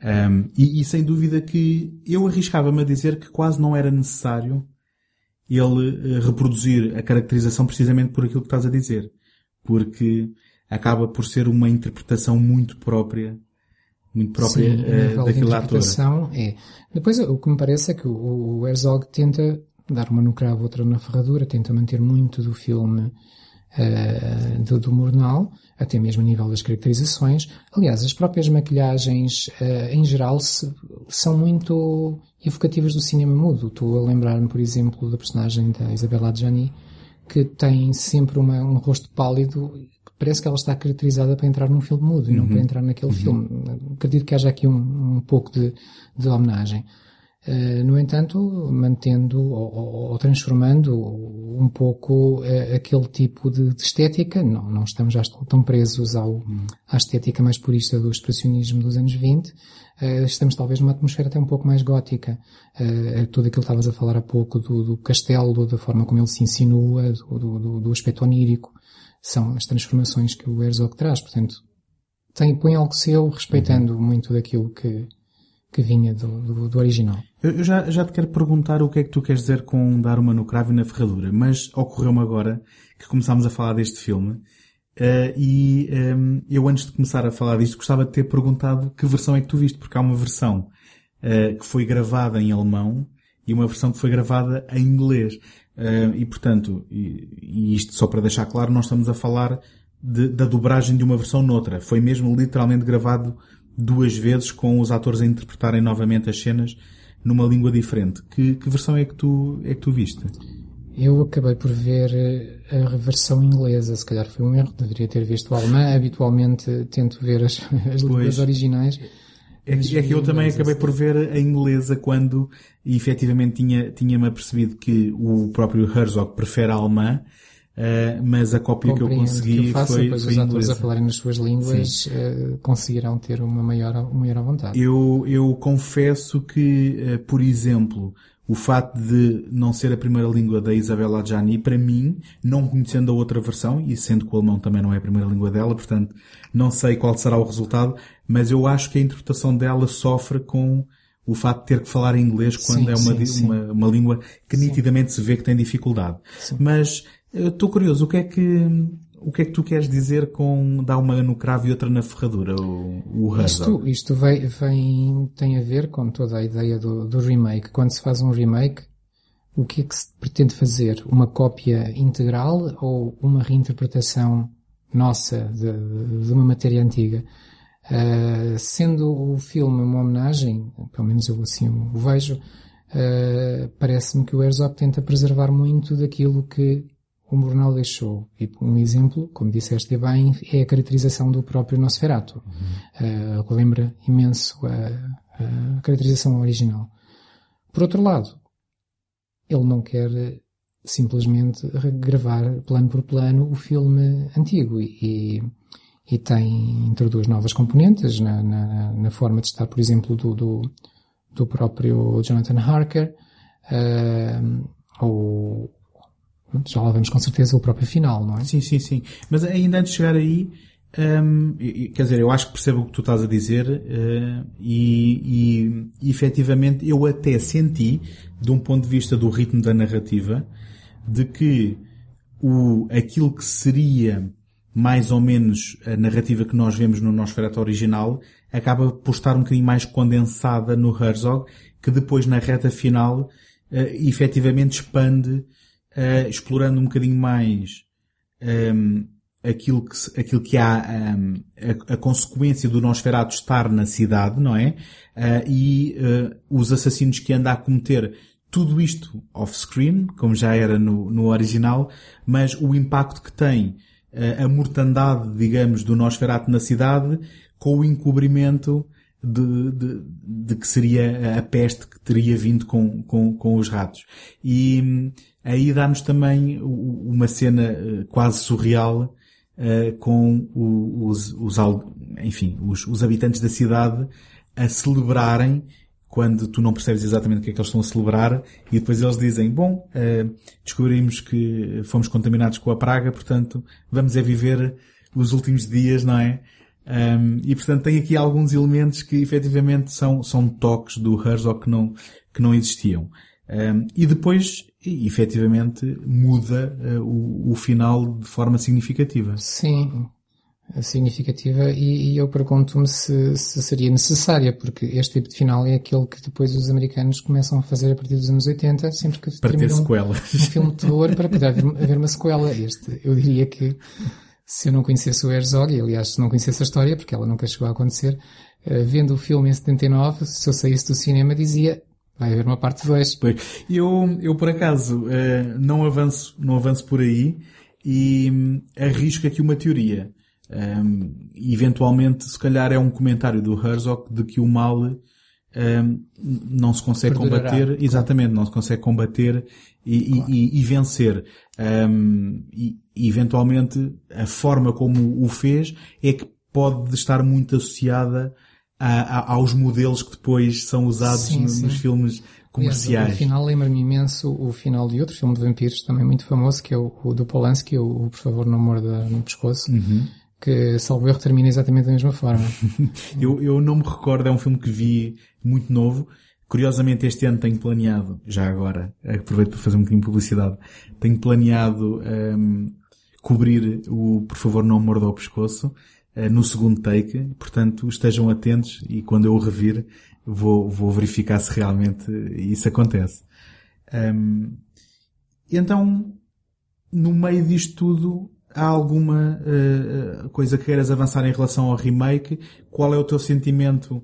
Um, e, e, sem dúvida que eu arriscava-me a dizer que quase não era necessário ele reproduzir a caracterização precisamente por aquilo que estás a dizer. Porque acaba por ser uma interpretação muito própria muito própria Sim, uh, daquele ator. É. Depois, o que me parece é que o, o Herzog tenta dar uma no cravo, outra na ferradura, tenta manter muito do filme uh, do, do Murnau, até mesmo a nível das caracterizações. Aliás, as próprias maquilhagens, uh, em geral, se, são muito evocativas do cinema mudo. Estou a lembrar-me, por exemplo, da personagem da Isabella Adjani, que tem sempre uma, um rosto pálido parece que ela está caracterizada para entrar num filme mudo e não para uhum. entrar naquele uhum. filme. Acredito que haja aqui um, um pouco de, de homenagem. Uh, no entanto, mantendo ou, ou, transformando um pouco uh, aquele tipo de, de, estética, não, não estamos já tão presos ao, à estética mais purista do expressionismo dos anos 20, uh, eh, estamos talvez numa atmosfera até um pouco mais gótica. tudo aquilo que estavas a falar há pouco do, do castelo, da forma como ele se insinua, do, do, do aspecto onírico, são as transformações que o Herzog traz. Portanto, tem, põe algo seu respeitando uhum. muito daquilo que, que vinha do, do, do original. Eu, já, já te quero perguntar o que é que tu queres dizer com dar uma no cravo e na ferradura, mas ocorreu-me agora que começámos a falar deste filme uh, e um, ehm, eu antes de começar a falar disto gostava de ter perguntado que versão é que tu viste, porque há uma versão uh, que foi gravada em alemão e uma versão que foi gravada em inglês. Uh, e portanto, e, e, isto só para deixar claro, nós estamos a falar de, da dobragem de uma versão noutra. Foi mesmo literalmente gravado duas vezes com os atores a interpretarem novamente as cenas numa língua diferente. Que, que versão é que tu, é que tu viste? Eu acabei por ver eh, a versão inglesa, se calhar foi um erro, deveria ter visto o alemã. Habitualmente tento ver as, as línguas originais. É que, é que eu também acabei por ver a inglesa quando efetivamente tinha, tinha-me apercebido que o próprio Herzog prefere a alemã, uh, mas a cópia que eu consegui que eu faço, foi, foi os atores a falarem nas suas línguas uh, conseguirão ter uma maior, uma maior vontade. Eu, eu confesso que, uh, por exemplo, o facto de não ser a primeira língua da Isabella Adjani, para mim, não conhecendo a outra versão, e sendo que o alemão também não é a primeira língua dela, portanto, não sei qual será o resultado, mas eu acho que a interpretação dela sofre com o facto de ter que falar inglês quando sim, é uma, sim, uma, uma, língua que nitidamente se vê que tem dificuldade. Mas, estou curioso, o que é que, o que é que tu queres dizer com dar uma no cravo e outra na ferradura, o, o Isto, isto vem, vem, tem a ver com toda a ideia do, do remake. Quando se faz um remake, o que é que se pretende fazer? Uma cópia integral ou uma reinterpretação nossa de, de uma matéria antiga? Uh, sendo o filme uma homenagem, pelo menos eu assim o vejo, uh, parece-me que o Herzog tenta preservar muito daquilo que o Murnau deixou. E um exemplo, como disseste bem, é a caracterização do próprio Nosferatu. Uhum. Uh, lembra imenso a, a, caracterização original. Por outro lado, ele não quer simplesmente gravar plano por plano o filme antigo e, e tem, introduz novas componentes na, na, na forma de estar, por exemplo, do, do, do próprio Jonathan Harker, uh, ou já lá vemos com certeza o próprio final, não é? Sim, sim, sim. Mas ainda antes de chegar aí, um, quer dizer, eu acho que percebo o que tu estás a dizer uh, e, e, e efetivamente eu até senti, de um ponto de vista do ritmo da narrativa, de que o, aquilo que seria mais ou menos a narrativa que nós vemos no Nosferatu original acaba por estar um bocadinho mais condensada no Herzog, que depois na reta final uh, efetivamente expande uh, explorando um bocadinho mais um, aquilo que, aquilo que há, um, a, a, consequência do Nosferatu estar na cidade, não é? Uh, e uh, os assassinos que anda a cometer tudo isto off-screen, como já era no, no original, mas o impacto que tem uh, a mortandade, digamos, do Nosferatu na cidade com o encobrimento de, de, de, que seria a peste que teria vindo com, com, com os ratos. E aí dá-nos também uma cena eh, quase surreal uh, com os, os, enfim, os, os habitantes da cidade a celebrarem quando tu não percebes exatamente o que é que eles estão a celebrar e depois eles dizem, bom, uh, descobrimos que fomos contaminados com a praga, portanto, vamos é viver os últimos dias, não é? E portanto tem aqui alguns elementos que efetivamente são, são toques do Herzog que não, que não existiam. E depois, efetivamente, muda uh, o, o, final de forma significativa. Sim, significativa e, e eu pergunto-me se, se, seria necessária, porque este tipo de final é aquele que depois os americanos começam a fazer a partir dos anos 80, sempre que para ter sequelas. Um, um filme de terror para poder haver, haver uma sequela. Este, eu diria que se eu não conhecesse o Herzog, e aliás se não conhecesse a história, porque ela nunca chegou a acontecer, uh, vendo o filme em 79, se eu saísse do cinema dizia vai haver uma parte 2. Eu, eu por acaso uh, não avanço, não avanço por aí e um, arrisco aqui uma teoria. Um, eventualmente, se calhar é um comentário do Herzog de que o mal um, não se consegue Perdurará. combater, exatamente, não se consegue combater e, claro. e, e vencer. Um, e, eventualmente a forma como o fez é que pode estar muito associada a, a, aos modelos que depois são usados sim, no, sim. nos filmes comerciais. Aliás, o final lembra-me imenso o final de outro filme de vampiros também muito famoso, que é o, o do Polanski, o, o Por Favor Não Morda no Pescoço. Uhum. Que, salvo erro, termina exatamente da mesma forma. eu, eu não me recordo, é um filme que vi muito novo, Curiosamente este ano tenho planeado, já agora, aproveito para fazer um bocadinho de publicidade, tenho planeado um, cobrir o Por favor não morda ao pescoço no segundo take, portanto estejam atentos e quando eu o revir vou, vou verificar se realmente isso acontece. Um, então, no meio disto tudo, há alguma uh, coisa que queiras avançar em relação ao remake? Qual é o teu sentimento?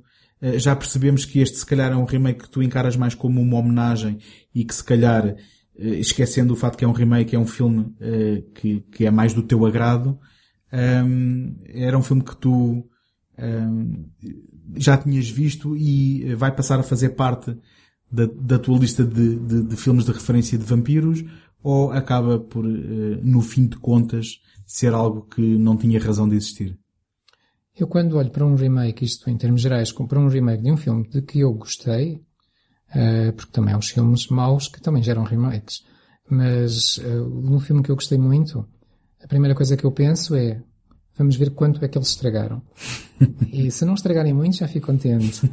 Já percebemos que este se calhar é um remake que tu encaras mais como uma homenagem e que se calhar, esquecendo o fato que é um remake, é um filme que é mais do teu agrado. Um, era um filme que tu um, já tinhas visto e vai passar a fazer parte da, da tua lista de, de, de, filmes de referência de vampiros ou acaba por, uh, no fim de contas, ser algo que não tinha razão de existir? Eu quando olho para um remake, isto em termos gerais, para um remake de um filme de que eu gostei, uh, porque também há uns filmes maus que também geram remakes, mas num filme que eu gostei muito, a primeira coisa que eu penso é Vamos ver quanto é que eles estragaram. e se não estragarem muito, já fico contente.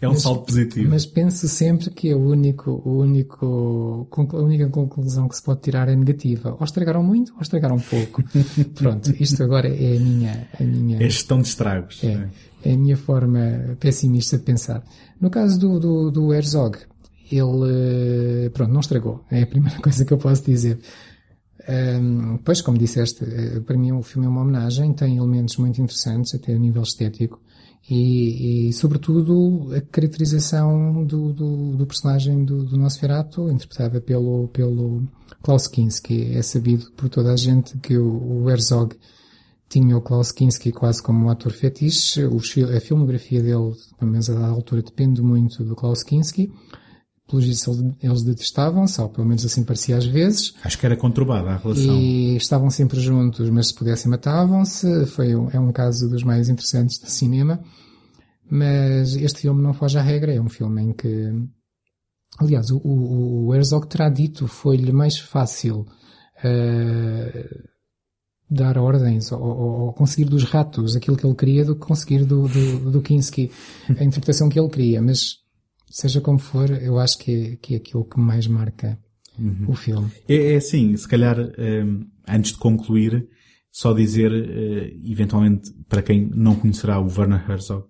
é um mas, salto positivo. Mas penso sempre que é o único, o único, a única conclusão que se pode tirar é negativa. Ou estragaram muito, ou estragaram pouco. Pronto, isto agora é a minha, a minha. É gestão de estragos. É, é a minha forma pessimista de pensar. No caso do, do, do Herzog, ele, pronto, não estragou. É a primeira coisa que eu posso dizer. Um, pois, como disseste, eh, para mim o filme é uma homenagem, tem elementos muito interessantes, até a nível estético, e, e sobretudo a caracterização do, do, do personagem do, do Nosferatu, interpretada pelo, pelo Klaus Kinski. É sabido por toda a gente que o, o Herzog tinha o Klaus Kinski quase como um ator fetiche, a filmografia dele, pelo menos a altura, depende muito do Klaus Kinski, pelos vistos eles detestavam-se, ou pelo menos assim parecia às vezes. Acho que era conturbada a relação. E estavam sempre juntos, mas se pudessem matavam-se. Foi um, é um caso dos mais interessantes de cinema. Mas este filme não foge à regra, é um filme em que, aliás, o, o, o Herzog terá dito foi-lhe mais fácil uh, dar ordens ou, ou, conseguir dos ratos aquilo que ele queria do que conseguir do, do, do Kinski a interpretação que ele queria. Mas seja como for, eu acho que é, que é aquilo que mais marca uhum. o filme. É, é assim, se calhar, um, antes de concluir, só dizer, uh, eventualmente, para quem não conhecerá o Werner Herzog,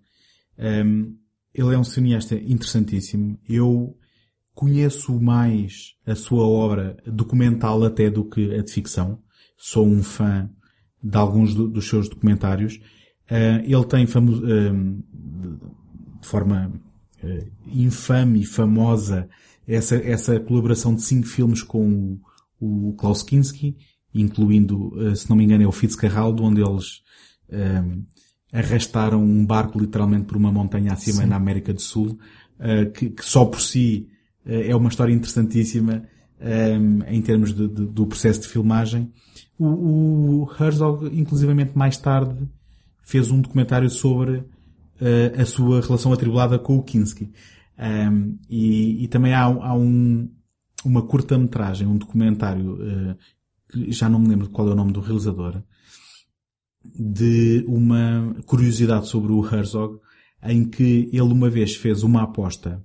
um, ele é um cineasta interessantíssimo. Eu conheço mais a sua obra documental até do que a de ficção. Sou um fã de alguns do, dos seus documentários. Uh, ele tem famo uh, de forma uh, infame e famosa essa, essa colaboração de cinco filmes com o, o Klaus Kinski, incluindo, uh, se não me engano, é o Fitzcarraldo, onde eles uh, arrastaram um barco literalmente por uma montanha acima Sim. na América do Sul, que, que, só por si é uma história interessantíssima um, em termos de, de, do processo de filmagem. O, o Herzog, inclusivamente mais tarde, fez um documentário sobre uh, a sua relação atribulada com o Kinski. Um, e, e, também há, há um, uma curta-metragem, um documentário, uh, que já não me lembro qual é o nome do realizador, de uma curiosidade sobre o Herzog, em que ele uma vez fez uma aposta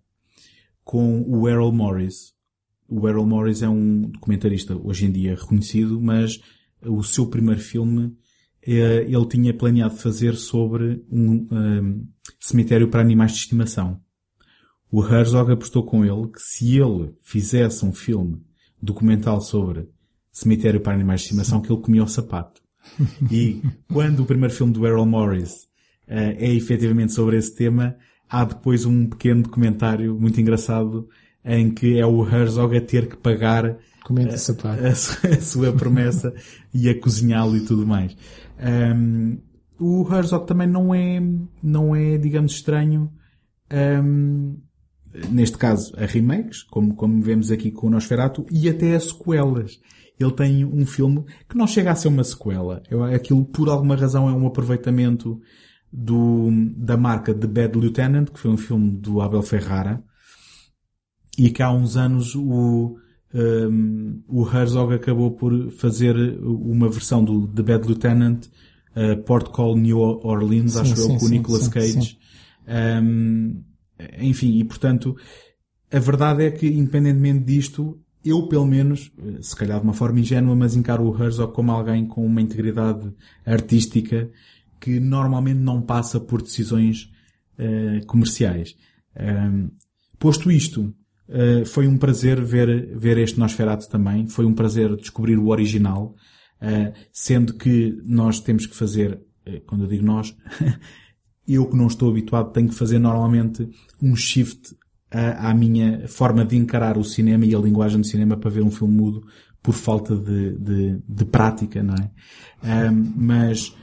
com o Errol Morris. O Errol Morris é um documentarista hoje em dia reconhecido, mas o seu primeiro filme eh, ele tinha planeado fazer sobre um, um cemitério para animais de estimação. O Herzog apostou com ele que se ele fizesse um filme documental sobre cemitério para animais de estimação, que ele comia o sapato. E quando o primeiro filme do Errol Morris uh, é efetivamente sobre esse tema, há depois um pequeno documentário muito engraçado em que é o Herzog a ter que pagar Comenta a, a, a, sua promessa e a cozinhá-lo e tudo mais. Um, o Herzog também não é, não é, digamos, estranho, um, neste caso, a remakes, como, como vemos aqui com o Nosferatu, e até a sequelas. Ele tem um filme que não chega a ser uma sequela. Eu, aquilo, por alguma razão, é um aproveitamento do, da marca The Bad Lieutenant, que foi um filme do Abel Ferrara, e que há uns anos o, um, o Herzog acabou por fazer uma versão do The Bad Lieutenant, uh, Port Call New Orleans, sim, acho sim, eu, com o Nicolas Cage. Um, enfim, e portanto, a verdade é que, independentemente disto, eu pelo menos, se calhar de uma forma ingênua, mas encaro o Herzog como alguém com uma integridade artística que normalmente não passa por decisões uh, comerciais. Um, posto isto, uh, foi um prazer ver, ver este Nosferatu também. Foi um prazer descobrir o original, uh, sendo que nós temos que fazer, uh, quando eu digo nós, eu que não estou habituado tenho que fazer normalmente um shift à, à minha forma de encarar o cinema e a linguagem do cinema para ver um filme mudo por falta de, de, de prática, não é? Um, mas,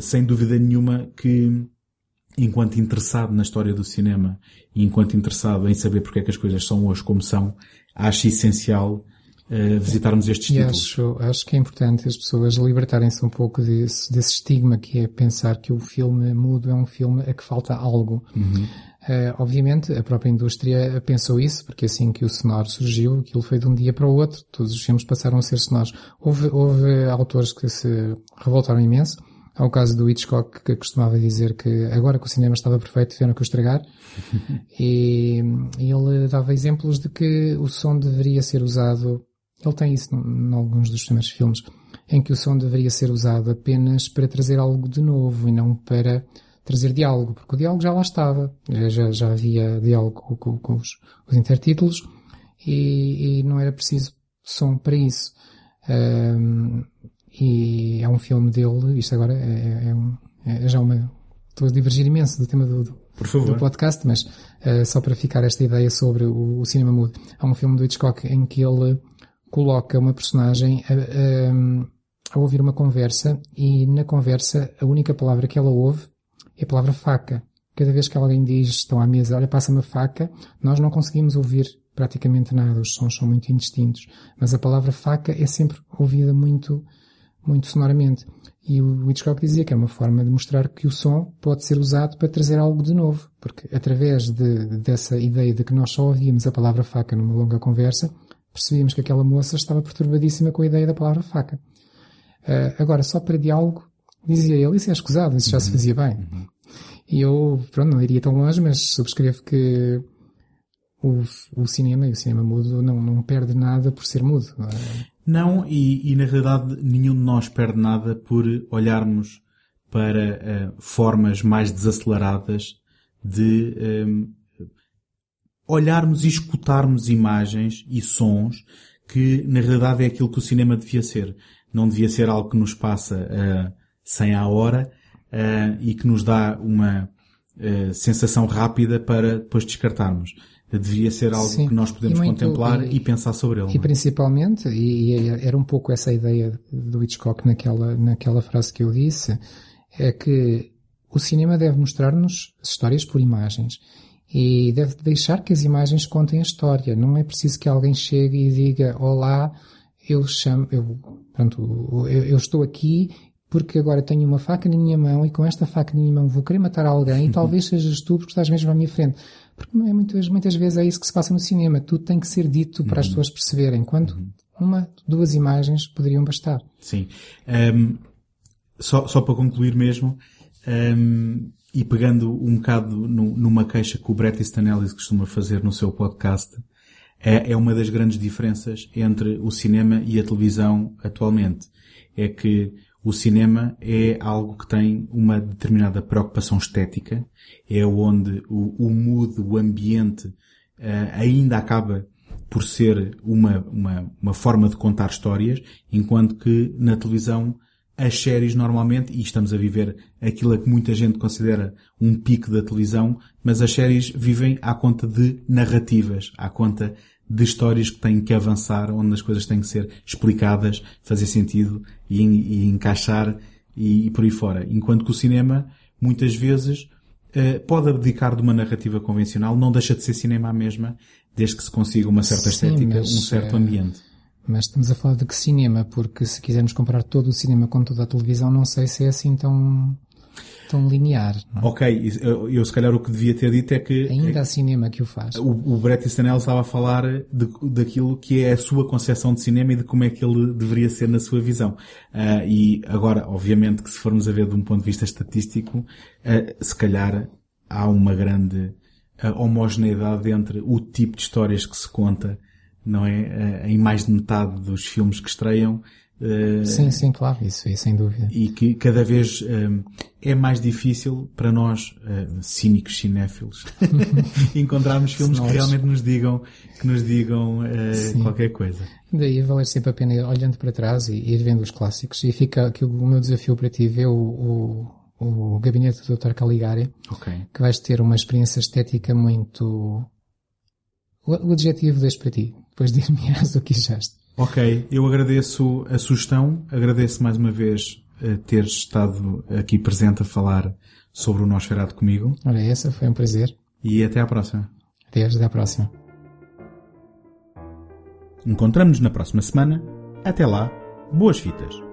sem dúvida nenhuma que enquanto interessado na história do cinema e enquanto interessado em saber porque é que as coisas são hoje como são, acho essencial uh, visitarmos estes e títulos. Acho, acho que é importante as pessoas libertarem-se um pouco desse, desse estigma que é pensar que o filme mudo é um filme a que falta algo. Uhum. Uh, obviamente, a própria indústria pensou isso, porque assim que o sonoro surgiu, aquilo foi de um dia para o outro, todos os filmes passaram a ser sonoros. Houve, houve autores que se revoltaram imenso, Há o caso do Hitchcock que costumava dizer que agora que o cinema estava perfeito, tiveram que o estragar. e, e, ele dava exemplos de que o som deveria ser usado, ele tem isso em alguns dos primeiros filmes, em que o som deveria ser usado apenas para trazer algo de novo e não para trazer diálogo, porque o diálogo já lá estava, já, já havia diálogo com, com, com os, os, intertítulos e, e, não era preciso som para isso. Um, e é um filme dele, isto agora é, é, um, é já uma, estou a divergir imenso do tema do, do, do podcast, mas uh, só para ficar esta ideia sobre o, o, cinema mudo. Há um filme do Hitchcock em que ele coloca uma personagem a, a, a, ouvir uma conversa e na conversa a única palavra que ela ouve é a palavra faca. Cada vez que alguém diz, estão à mesa, olha, passa-me a faca, nós não conseguimos ouvir praticamente nada, os sons são muito indistintos. Mas a palavra faca é sempre ouvida muito muito sonoramente. E o Hitchcock dizia que é uma forma de mostrar que o som pode ser usado para trazer algo de novo, porque através de, dessa ideia de que nós só ouvíamos a palavra faca numa longa conversa, percebíamos que aquela moça estava perturbadíssima com a ideia da palavra faca. Uh, agora, só para diálogo, dizia ele, isso é escusado, isso já se fazia bem. Uhum. E eu, pronto, não iria tão longe, mas subscrevo que o, o cinema e o cinema mudo não, não perde nada por ser mudo. Não, e, e, na realidade nenhum de nós perde nada por olharmos para uh, formas mais desaceleradas de um, ehm, olharmos e escutarmos imagens e sons que na realidade é aquilo que o cinema devia ser. Não devia ser algo que nos passa uh, 100 à hora uh, e que nos dá uma uh, sensação rápida para depois descartarmos devia ser algo Sim. que nós podemos muito, contemplar e, e, pensar sobre ele. E é? principalmente, e, e, era um pouco essa ideia do Hitchcock naquela, naquela frase que eu disse, é que o cinema deve mostrar-nos histórias por imagens e deve deixar que as imagens contem a história. Não é preciso que alguém chegue e diga, olá, eu chamo, eu, pronto, eu, eu estou aqui porque agora tenho uma faca na minha mão e com esta faca na minha mão vou querer matar alguém e talvez sejas tu porque estás mesmo à minha frente. Porque é muitas, muitas vezes é isso que se passa no cinema. Tudo tem que ser dito para as uhum. pessoas perceberem, enquanto uhum. uma, duas imagens poderiam bastar. Sim. Um, só, só para concluir mesmo, um, e pegando um bocado no, numa queixa que o Bret Easton Ellis costuma fazer no seu podcast, é, é uma das grandes diferenças entre o cinema e a televisão atualmente. É que o cinema é algo que tem uma determinada preocupação estética, é onde o, o mood, o ambiente, uh, ainda acaba por ser uma, uma, uma forma de contar histórias, enquanto que na televisão as séries normalmente, e estamos a viver aquilo que muita gente considera um pico da televisão, mas as séries vivem à conta de narrativas, à conta de histórias que têm que avançar, onde as coisas têm que ser explicadas, fazer sentido e, e encaixar e, e, por aí fora. Enquanto que o cinema, muitas vezes, eh, pode abdicar de uma narrativa convencional, não deixa de ser cinema a mesma, desde que se consiga uma certa Sim, estética, um certo eh, ambiente. Mas estamos a falar de que cinema? Porque se quisermos comparar todo o cinema com toda a televisão, não sei se é assim tão tão linear. É? Ok, eu, eu, se calhar o que devia ter dito é que... Ainda é, há cinema que o faz. O, o Bret Easton Ellis estava a falar de, daquilo que é a sua concepção de cinema e de como é que ele deveria ser na sua visão. Uh, e agora, obviamente que se formos a ver de um ponto de vista estatístico, uh, se calhar há uma grande uh, homogeneidade entre o tipo de histórias que se conta, não é? em mais de metade dos filmes que estreiam, eh, Sim, sim, claro, isso aí, sem dúvida. e que cada vez hum, é mais difícil para nós, hum, cínicos cinéfilos, encontrarmos filmes que Nós. realmente nos digam, que nos digam eh, qualquer coisa. Daí valer sempre a pena ir olhando para trás e ir vendo os clássicos. E fica aqui o meu desafio para ti, ver o, o, o gabinete do Dr. Caligari, Ok. que vais ter uma experiência estética muito... O, o adjetivo deixo para ti, depois dir-me-ás o que achaste. Ok, eu agradeço a sugestão, agradeço mais uma vez eh, teres estado aqui presente a falar sobre o Nosferatu comigo Ora, essa foi um prazer. e até à próxima. Adeus, até à próxima. Encontramos-nos na próxima semana. Até lá, boas fitas!